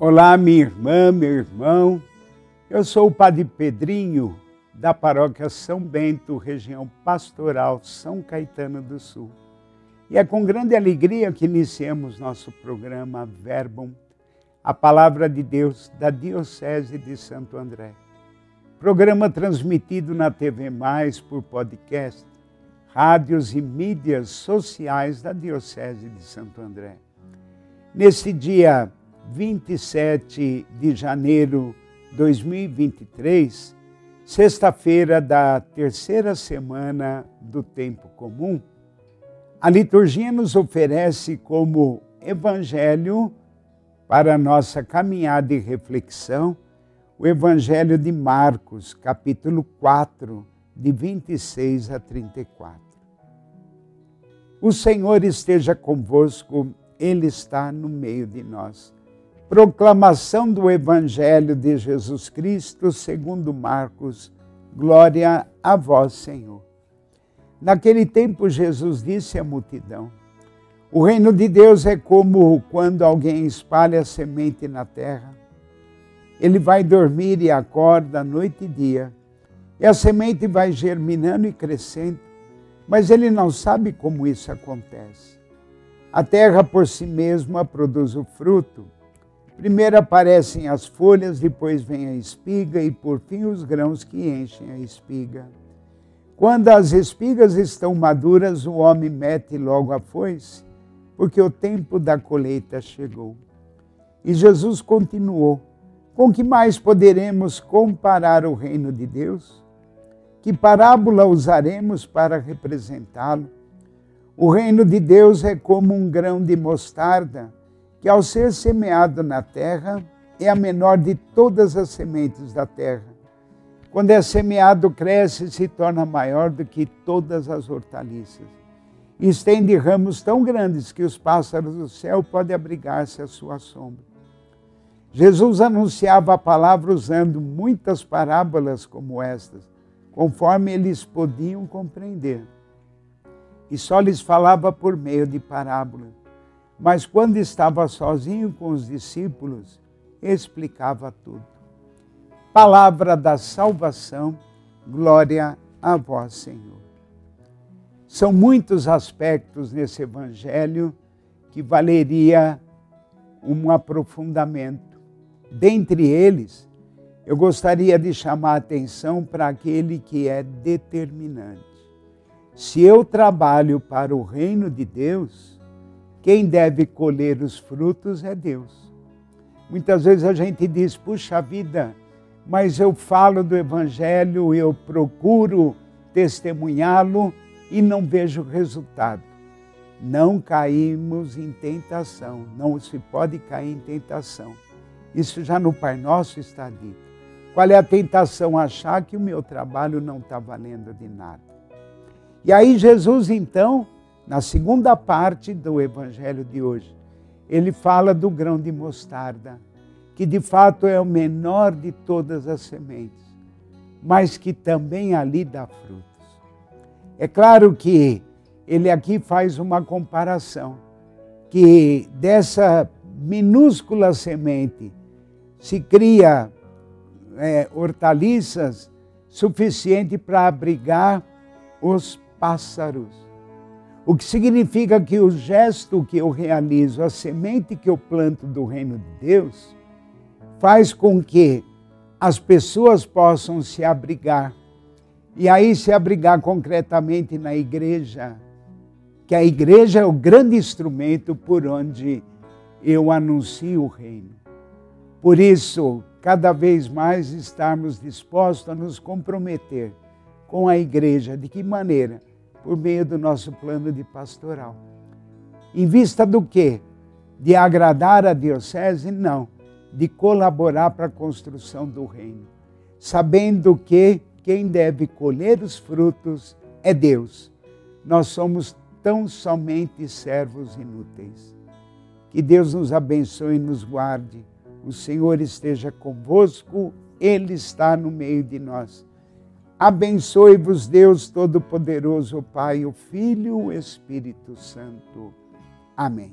Olá, minha irmã, meu irmão. Eu sou o Padre Pedrinho, da paróquia São Bento, região pastoral São Caetano do Sul. E é com grande alegria que iniciamos nosso programa Verbum, a palavra de Deus da Diocese de Santo André. Programa transmitido na TV Mais por podcast, rádios e mídias sociais da Diocese de Santo André. Nesse dia 27 de janeiro de 2023, sexta-feira da terceira semana do tempo comum, a liturgia nos oferece como evangelho para nossa caminhada e reflexão o evangelho de Marcos, capítulo 4, de 26 a 34. O Senhor esteja convosco, ele está no meio de nós Proclamação do Evangelho de Jesus Cristo segundo Marcos. Glória a vós, Senhor. Naquele tempo, Jesus disse à multidão: O reino de Deus é como quando alguém espalha semente na terra. Ele vai dormir e acorda noite e dia, e a semente vai germinando e crescendo, mas ele não sabe como isso acontece. A terra por si mesma produz o fruto Primeiro aparecem as folhas, depois vem a espiga e por fim os grãos que enchem a espiga. Quando as espigas estão maduras, o homem mete logo a foice, porque o tempo da colheita chegou. E Jesus continuou: Com que mais poderemos comparar o reino de Deus? Que parábola usaremos para representá-lo? O reino de Deus é como um grão de mostarda que ao ser semeado na terra, é a menor de todas as sementes da terra. Quando é semeado, cresce e se torna maior do que todas as hortaliças. Estende ramos tão grandes que os pássaros do céu podem abrigar-se à sua sombra. Jesus anunciava a palavra usando muitas parábolas como estas, conforme eles podiam compreender. E só lhes falava por meio de parábolas mas quando estava sozinho com os discípulos, explicava tudo. Palavra da salvação, glória a vós, Senhor. São muitos aspectos nesse evangelho que valeria um aprofundamento. Dentre eles, eu gostaria de chamar a atenção para aquele que é determinante. Se eu trabalho para o reino de Deus, quem deve colher os frutos é Deus. Muitas vezes a gente diz, puxa vida, mas eu falo do Evangelho, eu procuro testemunhá-lo e não vejo resultado. Não caímos em tentação, não se pode cair em tentação. Isso já no Pai Nosso está dito. Qual é a tentação? Achar que o meu trabalho não está valendo de nada. E aí Jesus então na segunda parte do evangelho de hoje, ele fala do grão de mostarda, que de fato é o menor de todas as sementes, mas que também ali dá frutos. É claro que ele aqui faz uma comparação, que dessa minúscula semente se cria é, hortaliças suficiente para abrigar os pássaros. O que significa que o gesto que eu realizo, a semente que eu planto do reino de Deus, faz com que as pessoas possam se abrigar. E aí se abrigar concretamente na igreja, que a igreja é o grande instrumento por onde eu anuncio o reino. Por isso, cada vez mais estarmos dispostos a nos comprometer com a igreja. De que maneira? Por meio do nosso plano de pastoral. Em vista do quê? De agradar a diocese? Não, de colaborar para a construção do reino, sabendo que quem deve colher os frutos é Deus. Nós somos tão somente servos inúteis. Que Deus nos abençoe e nos guarde. O Senhor esteja convosco, Ele está no meio de nós Abençoe-vos, Deus Todo-Poderoso, Pai, o Filho e o Espírito Santo. Amém.